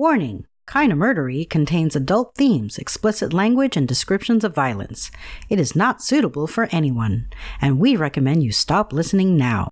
Warning Kinda Murdery contains adult themes, explicit language, and descriptions of violence. It is not suitable for anyone, and we recommend you stop listening now.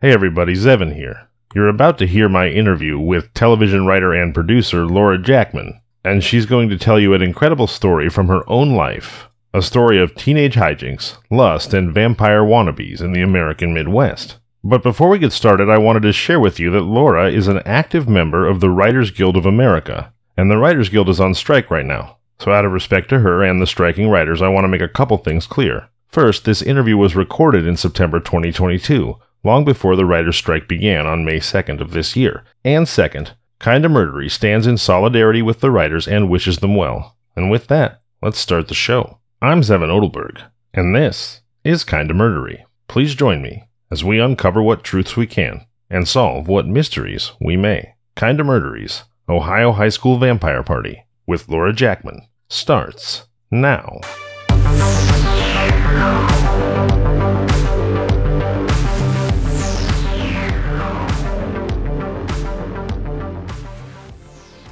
Hey everybody, Zevin here. You're about to hear my interview with television writer and producer Laura Jacqmin, and she's going to tell you an incredible story from her own life. A story of teenage hijinks, lust, and vampire wannabes in the American Midwest. But before we get started, I wanted to share with you that Laura is an active member of the Writers Guild of America, and the Writers Guild is on strike right now. So, out of respect to her and the striking writers, I want to make a couple things clear. First, this interview was recorded in September 2022, long before the writers' strike began on May 2nd of this year. And second, Kinda Murdery stands in solidarity with the writers and wishes them well. And with that, let's start the show. I'm Zevin Odelberg, and this is Kinda Murdery. Please join me as we uncover what truths we can and solve what mysteries we may. Kinda Murdery's, Ohio High School Vampire Party with Laura Jacqmin starts now.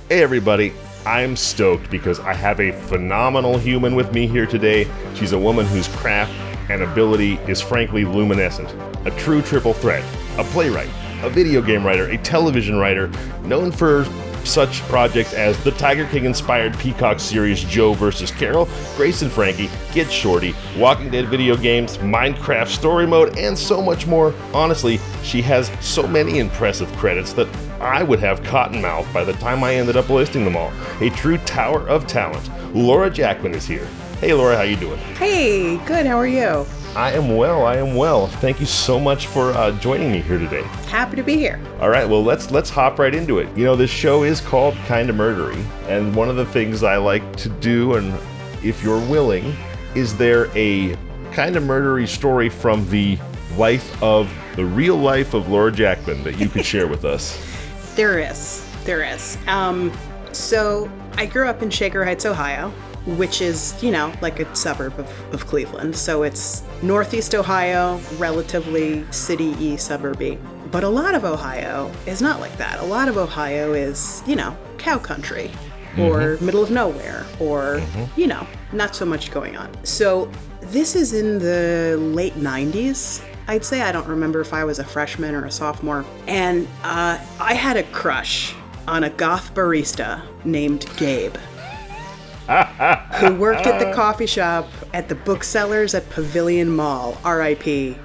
Hey, everybody. I'm stoked because I have a phenomenal human with me here today. She's a woman whose craft and ability is frankly luminescent. A true triple threat, a playwright, a video game writer, a television writer, known for such projects as the Tiger King inspired Peacock series Joe vs. Carol, Grace and Frankie, Get Shorty, Walking Dead video games, Minecraft story mode, and so much more. Honestly, she has so many impressive credits that I would have cotton mouth by the time I ended up listing them all. A true tower of talent. Laura Jacqmin is here. Hey Laura, how you doing? Hey, good. How are you? I am well. I am well. Thank you so much for uh, joining me here today. Happy to be here. All right, well let's let's hop right into it. You know, this show is called Kinda Murdery, and one of the things I like to do, and if you're willing, is there a Kinda Murdery story from the life of the real life of Laura Jacqmin that you could share with us? There is. There is. Um, so I grew up in Shaker Heights, Ohio, which is, you know, like a suburb of, of Cleveland. So it's northeast Ohio, relatively city y suburby. But a lot of Ohio is not like that. A lot of Ohio is, you know, cow country or middle of nowhere or, you know, not so much going on. So this is in the late 90s. I'd say I don't remember if I was a freshman or a sophomore. And uh, I had a crush on a goth barista named Gabe who worked at the coffee shop at the booksellers at Pavilion Mall, RIP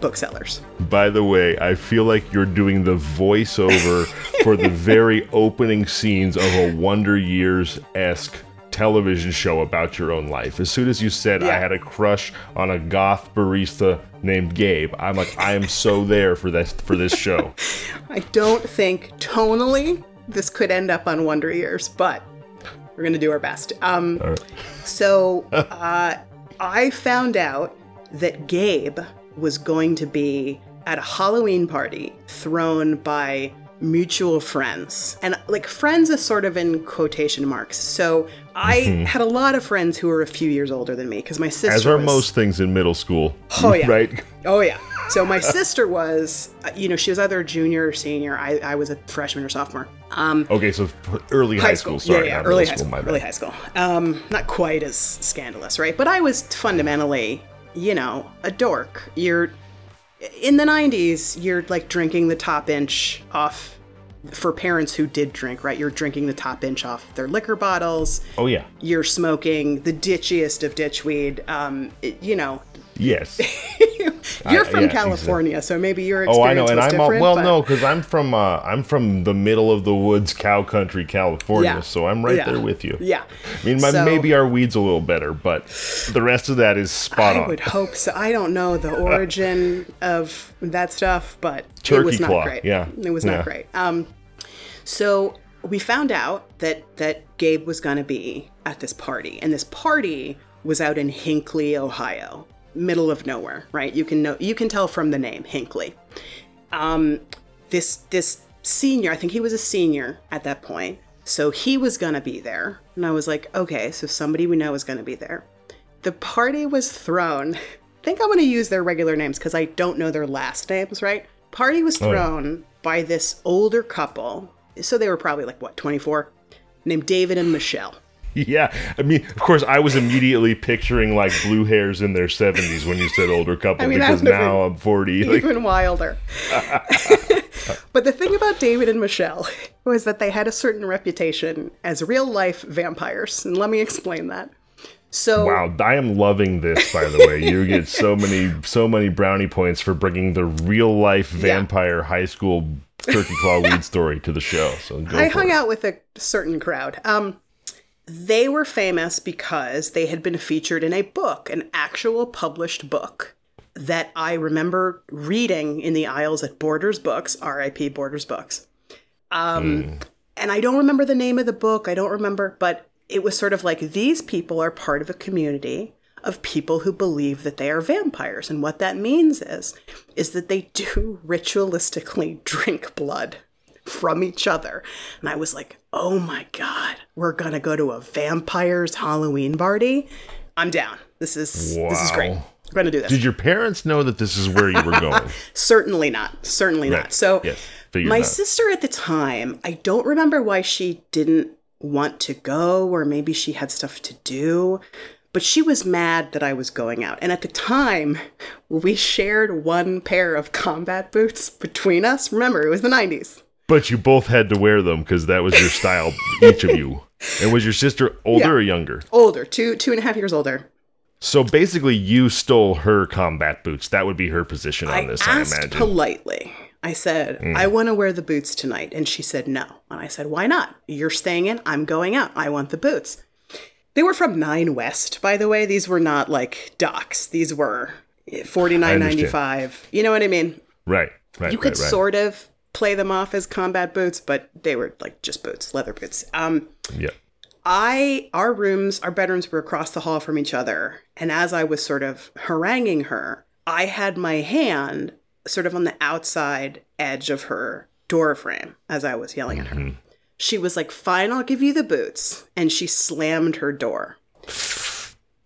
booksellers. By the way, I feel like you're doing the voiceover for the very opening scenes of a Wonder Years esque television show about your own life. As soon as you said I had a crush on a goth barista named Gabe, I'm like, I am so there for this for this show. I don't think tonally this could end up on Wonder Years, but we're gonna do our best. Um, so uh, I found out that Gabe was going to be at a Halloween party thrown by mutual friends. And like friends is sort of in quotation marks. So I had a lot of friends who were a few years older than me because my sister As are was- most things in middle school. Oh, yeah. Right? Oh yeah. So my sister was, uh, you know, she was either a junior or senior. I, I was a freshman or sophomore. Um, Okay, so early high, school. Sorry, yeah, yeah, early high school. my bad. Early high school. Um, not quite as scandalous, right? But I was fundamentally, you know, a dork. You're in the '90s. You're like drinking the top inch off. For parents who did drink, right? You're drinking the top inch off their liquor bottles. Oh yeah. You're smoking the ditchiest of ditchweed. Um, it- you know, Yes. you're I- from yeah, California, so maybe your experience Oh, I know, and I'm all, well, but- no, because I'm from uh, I'm from the middle of the woods, cow country, California. Yeah. So I'm right Yeah. there with you. Yeah. I mean, my, So- maybe our weeds a little better, but the rest of that is spot I on. would hope so. I don't know the origin of that stuff, but it was not claw, great. yeah, It was not great. Um, so we found out that that Gabe was going to be at this party, and this party was out in Hinckley, Ohio, middle of nowhere. Right? You can know you can tell from the name Hinckley. Um, this this senior, I think he was a senior at that point, so he was gonna be there, and I was like, okay, so somebody we know is gonna be there. The party was thrown. I think I'm gonna use their regular names because I don't know their last names, right? Party was Oh, thrown by this older couple. so they were probably like what 24, named David and Michelle. Yeah, I mean, of course, I was immediately picturing like blue hairs in their seventies when you said older couple I mean, because now even- I'm forty. Like, even wilder. but the thing about David and Michelle was that they had a certain reputation as real life vampires, and let me explain that. So wow, I am loving this. By the way, you get so many, so many brownie points for bringing the real life vampire high school turkey claw weed story to the show. So I hung it. out with a certain crowd. Um, they were famous because they had been featured in a book, an actual published book that I remember reading in the aisles at Borders Books, RIP Borders Books. Um, And I don't remember the name of the book. I don't remember, but it was sort of like these people are part of a community of people who believe that they are vampires. And what that means is, is that they do ritualistically drink blood from each other. And I was like, oh my God, we're gonna go to a vampires Halloween party. I'm down. This is this is great. Wow. We're gonna do this. Did your parents know that this is where you were going? Certainly not. Certainly Right. not. So Yes. My not. sister at the time, I don't remember why she didn't want to go, or maybe she had stuff to do. But she was mad that I was going out. And at the time, we shared one pair of combat boots between us. Remember, it was the 90s. But you both had to wear them because that was your style, each of you. And was your sister older Yeah. or younger? Older, two two and a half years older. So basically, you stole her combat boots. That would be her position on I this, I asked imagine. Mm. politely. I said, I want to wear the boots tonight. And she said, no. And I said, why not? You're staying in. I'm going out. I want the boots. They were from Nine West, by the way. These were not like Docs. These were forty nine ninety five. You know what I mean? right, right. You could right, right. sort of play them off as combat boots, but they were like just boots, leather boots. Um, Yeah. I our rooms, our bedrooms were across the hall from each other, and as I was sort of haranguing her, I had my hand sort of on the outside edge of her door frame as I was yelling at her. She was like, "Fine, I'll give you the boots," and she slammed her door,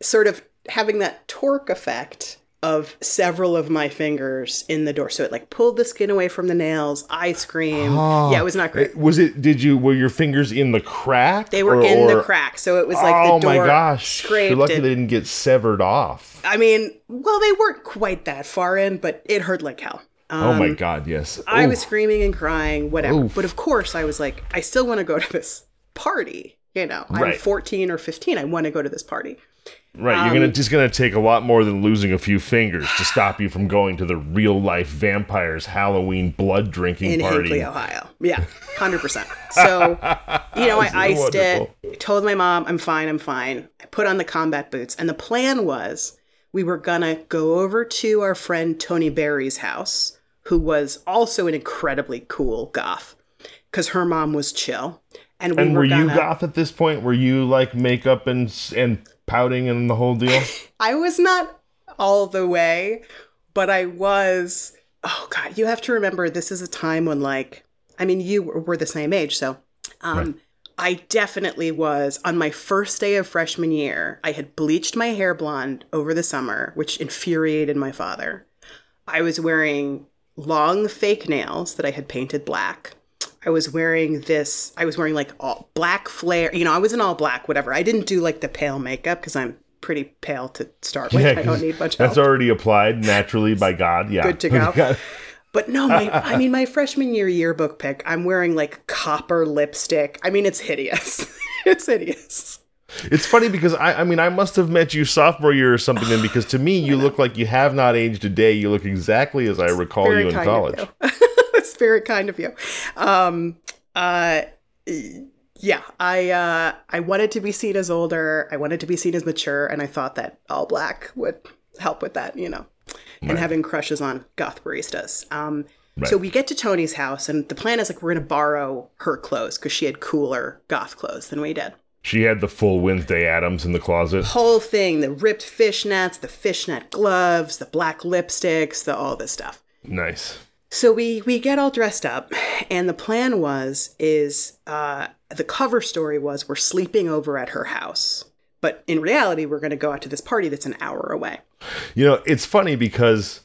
sort of having that torque effect of several of my fingers in the door. So it like pulled the skin away from the nails. I screamed. Yeah, it was not great. Was it? Did you? Were your fingers in the crack? They were or- in the crack, so it was like oh the door my gosh! scraped. You're lucky and- they didn't get severed off. I mean, well, they weren't quite that far in, but it hurt like hell. Um, oh my god! Yes. I was screaming and crying, whatever. Oof. But of course, I was like, I still want to go to this party. You know, I'm Right. 14 or 15. I want to go to this party. Right. You're um, gonna just gonna take a lot more than losing a few fingers to stop you from going to the real life vampires Halloween blood drinking in party. Hinckley, Ohio. Yeah, hundred percent. So, you know, I iced wonderful. it. Told my mom, "I'm fine. I'm fine." I put on the combat boots, and the plan was we were gonna go over to our friend Tony Barry's house, who was also an incredibly cool goth, because her mom was chill, and we And were, were you gonna. goth at this point? Were you like makeup and and pouting and the whole deal? I was not all the way, but I was. Oh God, you have to remember this is a time when, like, I mean, you were, were the same age, so um, I definitely was on my first day of freshman year. I had bleached my hair blonde over the summer, which infuriated my father. I was wearing long fake nails that I had painted black. I was wearing this, I was wearing like all black flare, you know, I was in all black, whatever. I didn't do like the pale makeup because I'm pretty pale to start with. I don't need much help. That's already applied naturally by God. Yeah. Good to go. But no, my I mean my freshman year yearbook pic, I'm wearing like copper lipstick. I mean it's hideous. it's hideous. It's funny because I, I mean, I must have met you sophomore year or something. Then, because to me, you look like you have not aged a day. You look exactly as I recall you in college. Very kind of you. Um uh yeah, I uh I wanted to be seen as older. I wanted to be seen as mature and I thought that all black would help with that, you know. And having crushes on goth baristas. Um so we get to Tony's house and the plan is like we're going to borrow her clothes cuz she had cooler goth clothes than we did. She had the full Wednesday Addams in the closet. whole thing the ripped fishnets the fishnet gloves the black lipsticks the all this stuff Nice. So we we get all dressed up and the plan was is uh the cover story was we're sleeping over at her house but in reality we're going to go out to this party that's an hour away You know, it's funny because,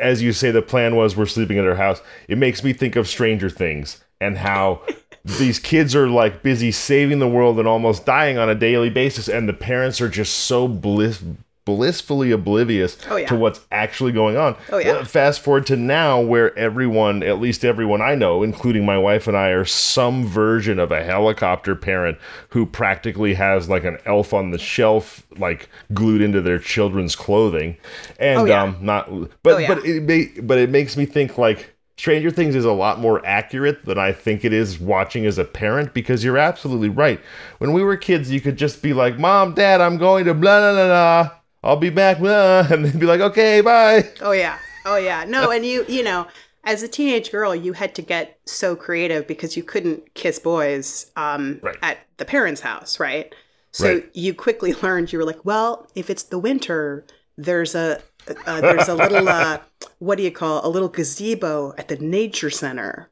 as you say, the plan was we're sleeping at her house. It makes me think of Stranger Things and how these kids are like busy saving the world and almost dying on a daily basis, and the parents are just so bliss blissfully oblivious Oh, yeah. to what's actually going on. Oh, yeah. Fast forward to now, where everyone, at least everyone I know, including my wife and I, are some version of a helicopter parent who practically has like an elf on the shelf, like glued into their children's clothing, and Oh, yeah. um, not. But Oh, but it ma- but it makes me think like. Stranger Things is a lot more accurate than I think it is watching as a parent because you're absolutely right. When we were kids, you could just be like, Mom, Dad, I'm going to blah, blah, blah, blah. I'll be back, and they'd be like, okay, bye. Oh yeah. Oh yeah. No, and you you know, as a teenage girl, you had to get so creative because you couldn't kiss boys um, Right. at the parents' house, right? So Right. you quickly learned you were like, well, if it's the winter, there's a uh, there's a little uh, what do you call a little gazebo at the nature center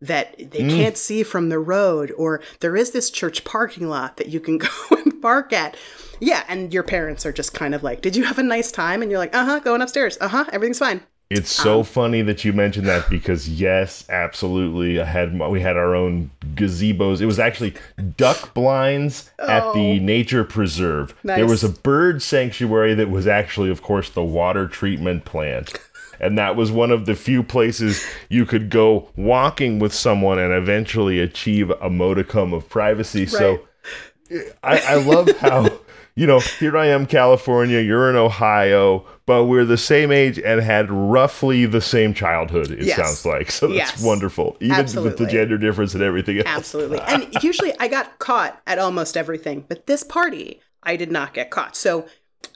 that they Mm. can't see from the road or there is this church parking lot that you can go and park at yeah and your parents are just kind of like did you have a nice time and you're like uh-huh going upstairs uh-huh everything's fine It's so Um, funny that you mentioned that because yes, absolutely. I had we had our own gazebos. It was actually duck blinds at the nature preserve. There was a bird sanctuary that was actually, of course, the water treatment plant. And that was one of the few places you could go walking with someone and eventually achieve a modicum of privacy. So I, I love how you know here I am, California. You're in Ohio, but we're the same age and had roughly the same childhood. It Yes. sounds like so. That's Yes. wonderful, even with the gender difference and everything. Else. absolutely and usually i got caught at almost everything but this party i did not get caught so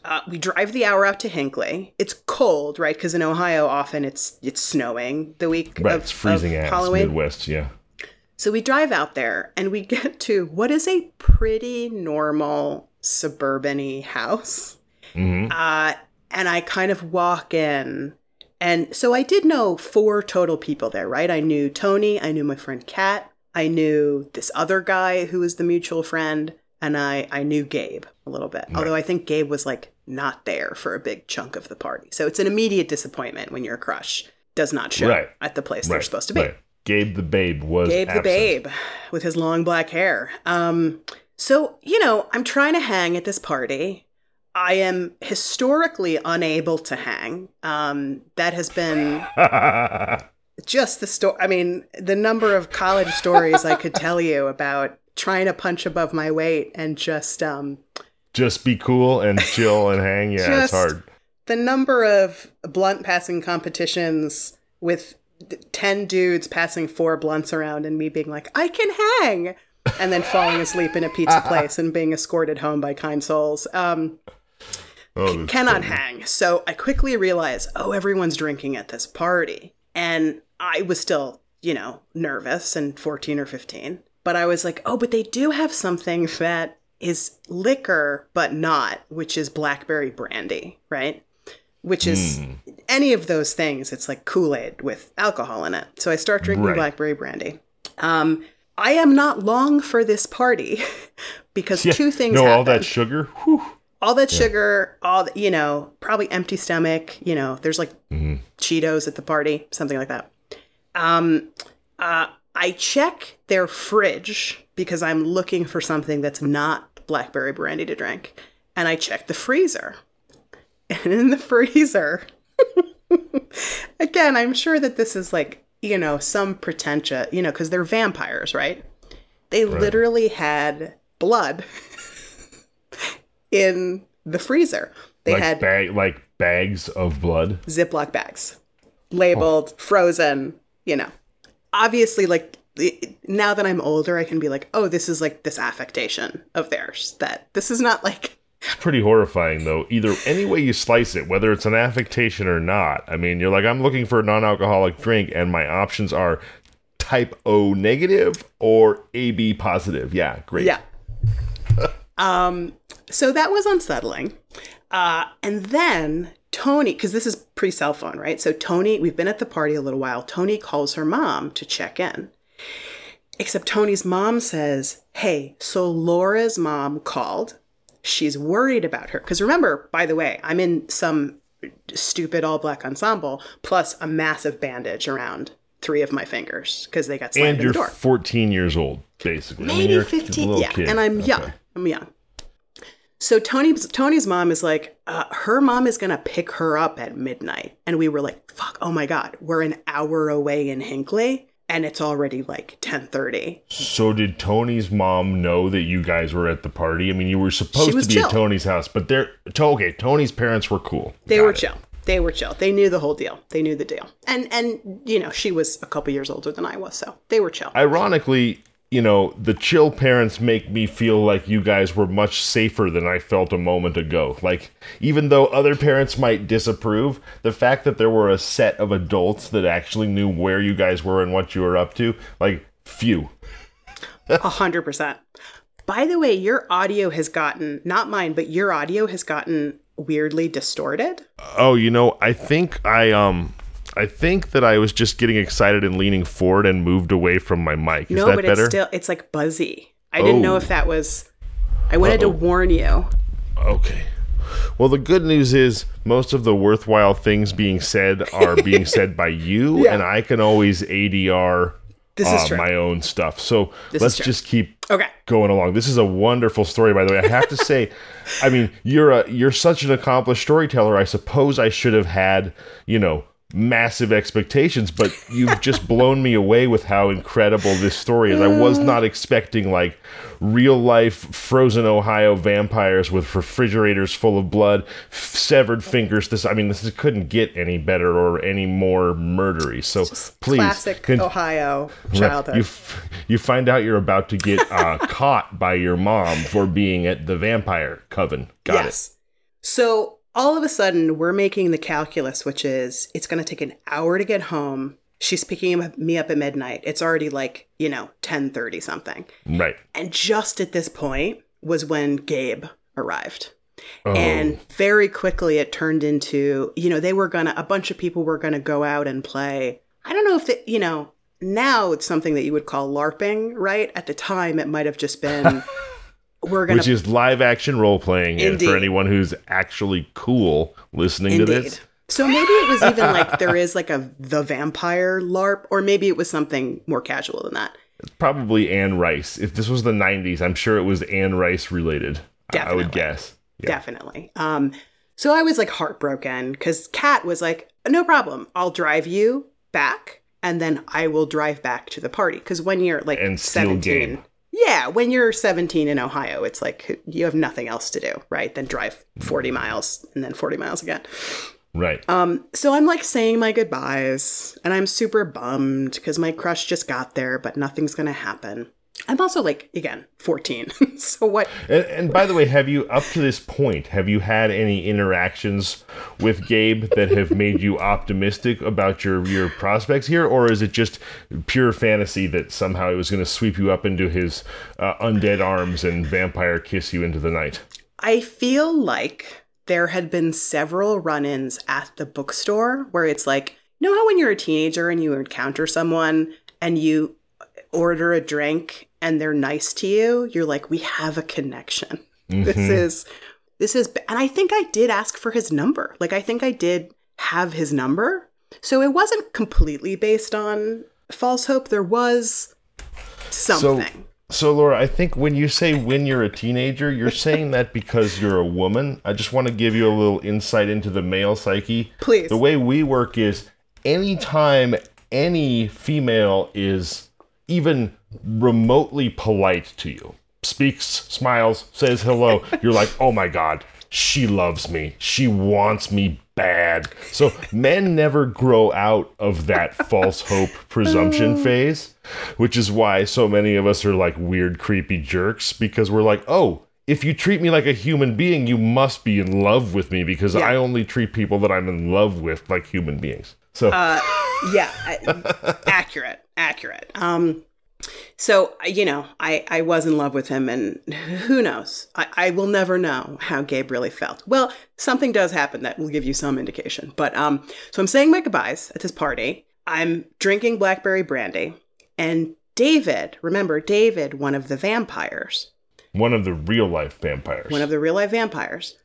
uh, we drive the hour out to Hinckley. It's cold, right? Because in Ohio, often it's it's snowing the week Right, of, it's freezing of ass Halloween. Midwest. Yeah, So we drive out there and we get to what is a pretty normal suburban house. Uh, and I kind of walk in. And so I did know four total people there, right? I knew Tony, I knew my friend Kat, I knew this other guy who was the mutual friend, and I, I knew Gabe a little bit. Although I think Gabe was like not there for a big chunk of the party. So it's an immediate disappointment when your crush does not show Right. at the place they're supposed to be. right. Gabe the Babe was Gabe the. Babe with his long black hair. Um, so, you know, I'm trying to hang at this party. I am historically unable to hang. Um, that has been just the story. I mean, the number of college stories I could tell you about trying to punch above my weight and just um, Just be cool and chill and hang. Yeah, it's hard. the number of blunt passing competitions with 10 dudes passing four blunts around and me being like, I can hang. And then falling asleep in a pizza place and being escorted home by kind souls. Um, Oh, cannot funny. hang. So I quickly realized, oh, everyone's drinking at this party. And I was still, you know, nervous and 14 or 15. But I was like, oh, but they do have something that is liquor, but not, which is blackberry brandy, right? Which is any of those things. It's like Kool Aid with alcohol in it. So I start drinking Right. blackberry brandy. Um, I am not long for this party because Yeah, two things No, happen all that sugar. Whew. all that sugar, all the, you know, probably empty stomach. You know, there's like Cheetos at the party, something like that. Um, uh, I check their fridge because I'm looking for something that's not blackberry brandy to drink, and I check the freezer. And in the freezer, again, I'm sure that this is like you know some pretentious, you know, because they're vampires, right? They literally had blood in the freezer. They Like had bag, like bags of blood. Ziploc bags labeled frozen, you know. Obviously, like now that I'm older, I can be like, oh, this is like this affectation of theirs. That this is not like, pretty horrifying though either any way you slice it whether it's an affectation or not i mean you're like i'm looking for a non-alcoholic drink and my options are type o negative or ab positive yeah great yeah. um, so that was unsettling. Uh, and then Tony, because this is pre cell phone, right? So Tony, we've been at the party a little while. Tony calls her mom to check in. Except Tony's mom says, Hey, so Laura's mom called. She's worried about her. Because remember, by the way, I'm in some stupid all black ensemble plus a massive bandage around three of my fingers because they got slammed and in you're the door. 14 years old, basically. I mean, Maybe you're 15. little Yeah, kid. and I'm Okay. young. I'm young. So Tony's Tony's mom is like, uh, her mom is gonna pick her up at midnight, and we were like, "Fuck! Oh my god, we're an hour away in Hinckley, and it's already like ten thirty. So did Tony's mom know that you guys were at the party? I mean, you were supposed to be chill. at Tony's house, but they're okay. Tony's parents were cool. They Got were it. chill. They were chill. They knew the whole deal. They knew the deal, and and you know she was a couple years older than I was, so they were chill. Ironically, you know, the chill parents make me feel like you guys were much safer than I felt a moment ago. Like, even though other parents might disapprove, the fact that there were a set of adults that actually knew where you guys were and what you were up to, like, phew. A hundred percent. By the way, your audio has gotten not mine, but your audio has gotten weirdly distorted. Oh, you know, I think I um I think that I was just getting excited and leaning forward and moved away from my mic. Is no, that but better? it's still it's like buzzy. I didn't know Oh. if that was. I wanted Uh-oh. to warn you. Okay. Well, the good news is most of the worthwhile things being said are being said by you, Yeah. and I can always ADR This is uh, my own stuff. So This let's just keep Okay. going along. This is a wonderful story, by the way. I have to say, I mean, you're a you're such an accomplished storyteller. I suppose I should have had, you know, massive expectations, but you've just blown me away with how incredible this story is. I was not expecting like real life frozen Ohio vampires with refrigerators full of blood, f- severed fingers. This, I mean, this is- couldn't get any better or any more murdery. So please, Classic con- Ohio childhood. You, f- you find out you're about to get uh, caught by your mom for being at the vampire coven. Got yes. So all of a sudden, we're making the calculus, which is it's going to take an hour to get home. She's picking me up at midnight. It's already like you know ten thirty something. Right. And just at this point was when Gabe arrived. Oh, And very quickly it turned into, you know, they were gonna, a bunch of people were gonna go out and play. I don't know if it, you know, now it's something that you would call LARPing, right? At the time, it might have just been, we're gonna, which is live action role playing. And for anyone who's actually cool listening to this, So maybe it was even like there is like a the vampire LARP, or maybe it was something more casual than that. probably Anne Rice. If this was the 90s, I'm sure it was Anne Rice related. I- I would guess. Yeah. Definitely. Um, so I was like heartbroken because Kat was like, no problem. I'll drive you back and then I will drive back to the party. Because when you're like And 17, Gabe. Yeah, when you're 17 in Ohio, it's like you have nothing else to do, right? Then drive 40 miles and then 40 miles again. Right. Um, so I'm like saying my goodbyes and I'm super bummed because my crush just got there, but nothing's going to happen. I'm also like, again, 14. so what? And, and by the way, have you up to this point have you had any interactions with Gabe that have made you optimistic about your your prospects here, or is it just pure fantasy that somehow he was going to sweep you up into his uh, undead arms and vampire kiss you into the night? I feel like there had been several run ins at the bookstore where it's like, you know how when you're a teenager and you encounter someone and you order a drink and they're nice to you, you're like, we have a connection. This mm-hmm. is, this is, and I think I did ask for his number. Like, I think I did have his number. So it wasn't completely based on false hope. There was something. So, Laura, I think when you say when you're a teenager, you're saying that because you're a woman. I just want to give you a little insight into the male psyche. Please. The way we work is anytime any female is even remotely polite to you, speaks, smiles, says hello, you're like, oh my God, she loves me. She wants me bad. So men never grow out of that false hope presumption phase, which is why so many of us are like weird, creepy jerks because we're like, oh, if you treat me like a human being, you must be in love with me because Yeah. I only treat people that I'm in love with like human beings. So yeah accurate accurate um so you know i i was in love with him and who knows? I, I will never know how gabe really felt. Well something does happen that will give you some indication. But um so i'm saying my goodbyes at this party. I'm drinking blackberry brandy. And david remember david one of the vampires. One of the real life vampires. one of the real life vampires.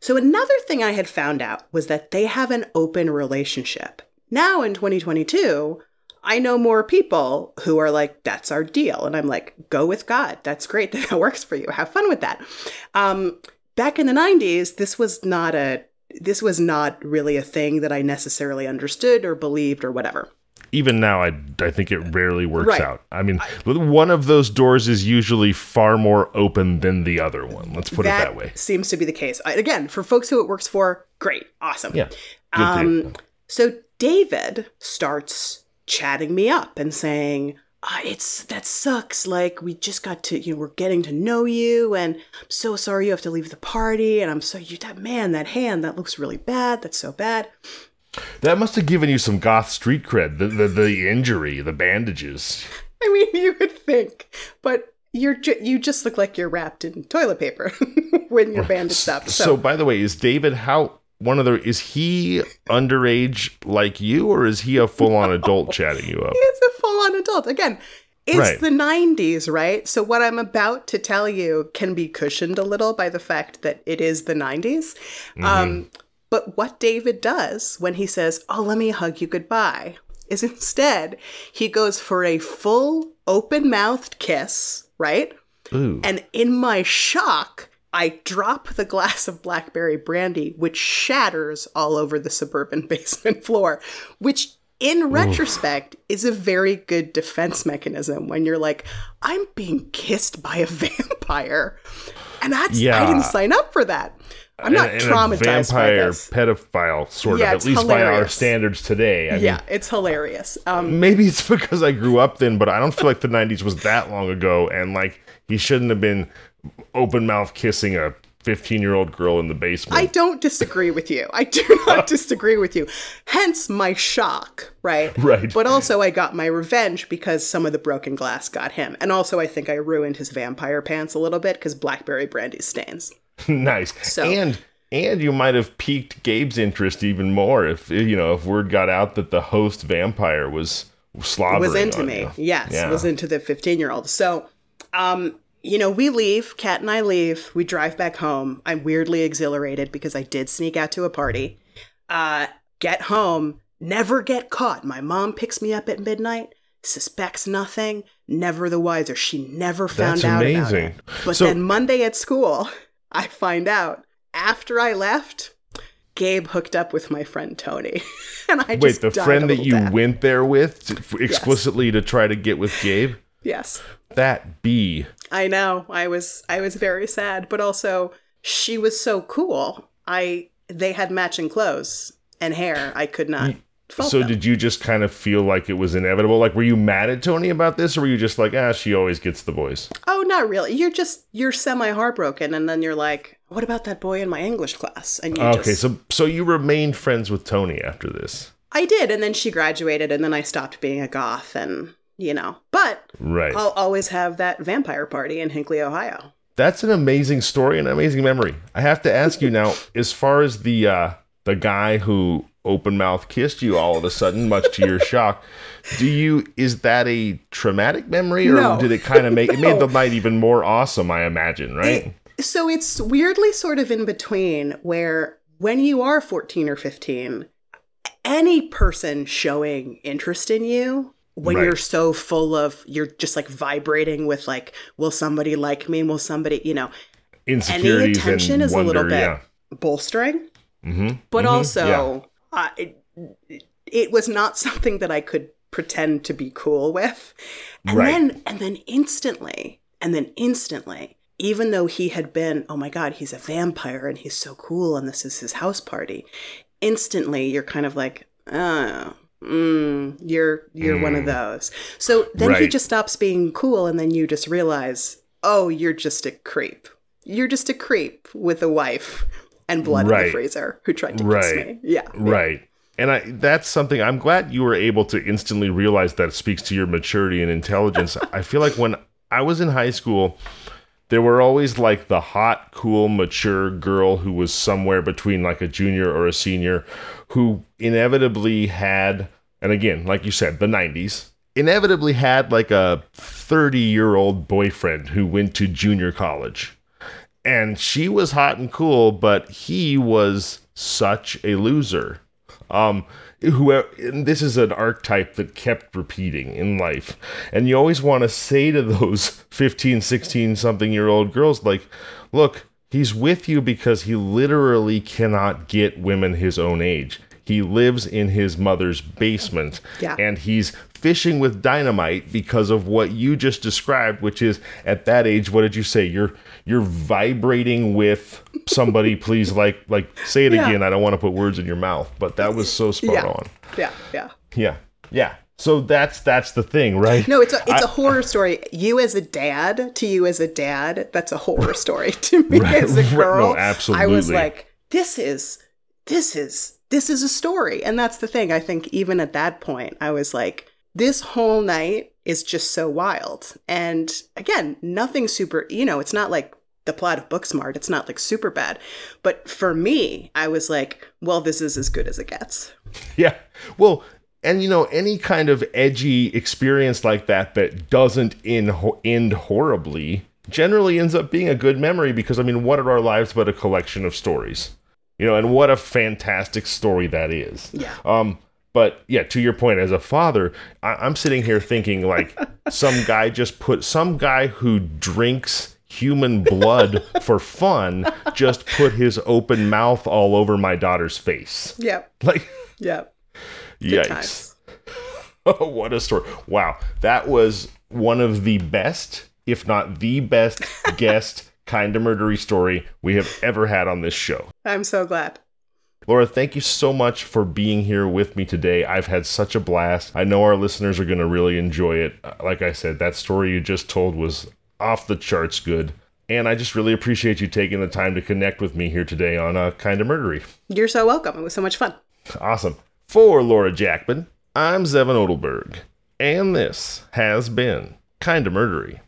So, another thing I had found out was that they have an open relationship. Now in 2022, I know more people who are like, that's our deal. And I'm like, go with God. That's great. That works for you. Have fun with that. Um, back in the 90s, this was not a this was not really a thing that I necessarily understood or believed or whatever. Even now, I, I think it rarely works Right. out. I mean, one of those doors is usually far more open than the other one. Let's put it that way. seems to be the case. I- Again, for folks who it works for, great, awesome. Yeah. Um, so David starts chatting me up and saying, ah, "It's that sucks. Like we just got to, you know, we're getting to know you, and I'm so sorry you have to leave the party, and I'm so you that man, that hand, that looks really bad. That's so bad." That must have given you some goth street cred. The, the, the injury, the bandages. I mean, you would think, but you're ju- you just look like you're wrapped in toilet paper when you're bandaged up. So, So, by the way, is David how one of the is he underage like you, or is he a full on adult chatting you up? he's a full-on adult again. It's Right. the 90s, right? So what I'm about to tell you can be cushioned a little by the fact that it is the 90s. Um, but what David does when he says, "Oh, let me hug you goodbye," is instead he goes for a full open-mouthed kiss, right? Ooh. And in my shock, I drop the glass of blackberry brandy, which shatters all over the suburban basement floor, which in retrospect is a very good defense mechanism when you're like, I'm being kissed by a vampire. And that's, I didn't sign up for that. I'm not And- and traumatized vampire pedophile, sort Yeah, of, at least by our standards today. I yeah, it's hilarious. Um, maybe it's because I grew up then, but I don't feel like the '90s was that long ago, and like he shouldn't have been open mouth kissing a 15 year old girl in the basement. I don't disagree with you. I do not disagree with you. Hence my shock, right? Right. But also, I got my revenge because some of the broken glass got him. And also, I think I ruined his vampire pants a little bit because blackberry brandy stains. nice. So- and and you might have piqued Gabe's interest even more if you know if word got out that the host vampire was slobbering was into on me. you. Yes, Yeah. was into the 15 year old. So, um, you know, we leave, Kat and I leave, we drive back home. I'm weirdly exhilarated because I did sneak out to a party. Uh, get home, never get caught. My mom picks me up at midnight, suspects nothing, never the wiser. She never found That's out amazing. about it. But So- then Monday at school, I find out after I left, Gabe hooked up with my friend Tony. and I Wait, just the friend that you went there with to, explicitly to try to get with Gabe? Yes. That B. I know. I was I was very sad, but also she was so cool. I they had matching clothes and hair. I could not So them. did you just kind of feel like it was inevitable? Like were you mad at Tony about this or were you just like, ah, she always gets the boys? Oh, not really. You're just you're semi heartbroken and then you're like, what about that boy in my English class? And you Okay, just so so you remained friends with Tony after this. I did, and then she graduated and then I stopped being a goth and you know. But Right. I'll always have that vampire party in Hinckley, Ohio. That's an amazing story and an amazing memory. I have to ask you now, as far as the uh the guy who open mouth kissed you all of a sudden, much to your shock, do you is that a traumatic memory or No. did it kind of make it made the night even more awesome, I imagine, right? So it's weirdly sort of in between where when you are 14 or 15, any person showing interest in you when Right. you're so full of you're just like vibrating with like will somebody like me will somebody you know any attention is wonder, a little bit yeah. bolstering hmm but Mhm, also uh, it, it was not something that i could pretend to be cool with and Right. then and then instantly and then instantly even though he had been oh my god he's a vampire and he's so cool and this is his house party instantly you're kind of like oh mm, you're you're one of those. So then he Mm. Just stops being cool and then you just realize oh you're just a creep. You're just a creep with a wife and blood in the freezer who tried to kiss me. Yeah Right. And I that's something I'm glad you were able to instantly realize that speaks to your maturity and intelligence. I feel like when I was in high school, there were always like the hot, cool, mature girl who was somewhere between like a junior or a senior who inevitably had and again, like you said, the 90s, inevitably had like a 30-year-old boyfriend who went to junior college and she was hot and cool, but he was such a loser. Um, whoever, and this is an archetype that kept repeating in life. And you always want to say to those 15, 16 something year old girls, like, look, he's with you because he literally cannot get women his own age. He lives in his mother's basement Yeah. and he's fishing with dynamite because of what you just described, which is at that age, what did you say? You're you're vibrating with somebody, please like like say it Yeah. again. I don't want to put words in your mouth, but that was so spot Yeah. on. Yeah, yeah. Yeah. Yeah. So that's that's the thing, right? No, it's a it's a horror story. You as a dad, to you as a dad, that's a horror story. to me Right, as a right. No, girl, I was like, this is this is this is a story. And that's the thing. I think even at that point, I was like, this whole night is just so wild. And again, nothing super, you know, it's not like the plot of Booksmart. It's not like super bad. But for me, I was like, well, this is as good as it gets. Yeah. Well, and you know, any kind of edgy experience like that that doesn't in, end horribly generally ends up being a good memory because, I mean, what are our lives but a collection of stories? You know, and what a fantastic story that is. Yeah. Um, but yeah, to your point, as a father, I- I'm sitting here thinking like some guy just put some guy who drinks human blood for fun just put his open mouth all over my daughter's face. Yep. Like, Yep. Good yikes. Oh, what a story. Wow. That was one of the best, if not the best, guest kind of murdery story we have ever had on this show. I'm so glad. Laura, thank you so much for being here with me today. I've had such a blast. I know our listeners are going to really enjoy it. Uh, Like I said, that story you just told was off the charts good. And I just really appreciate you taking the time to connect with me here today on uh, Kind of Murdery. You're so welcome. It was so much fun. Awesome. For Laura Jacqmin, I'm Zevin Odelberg, and this has been Kinda Murdery.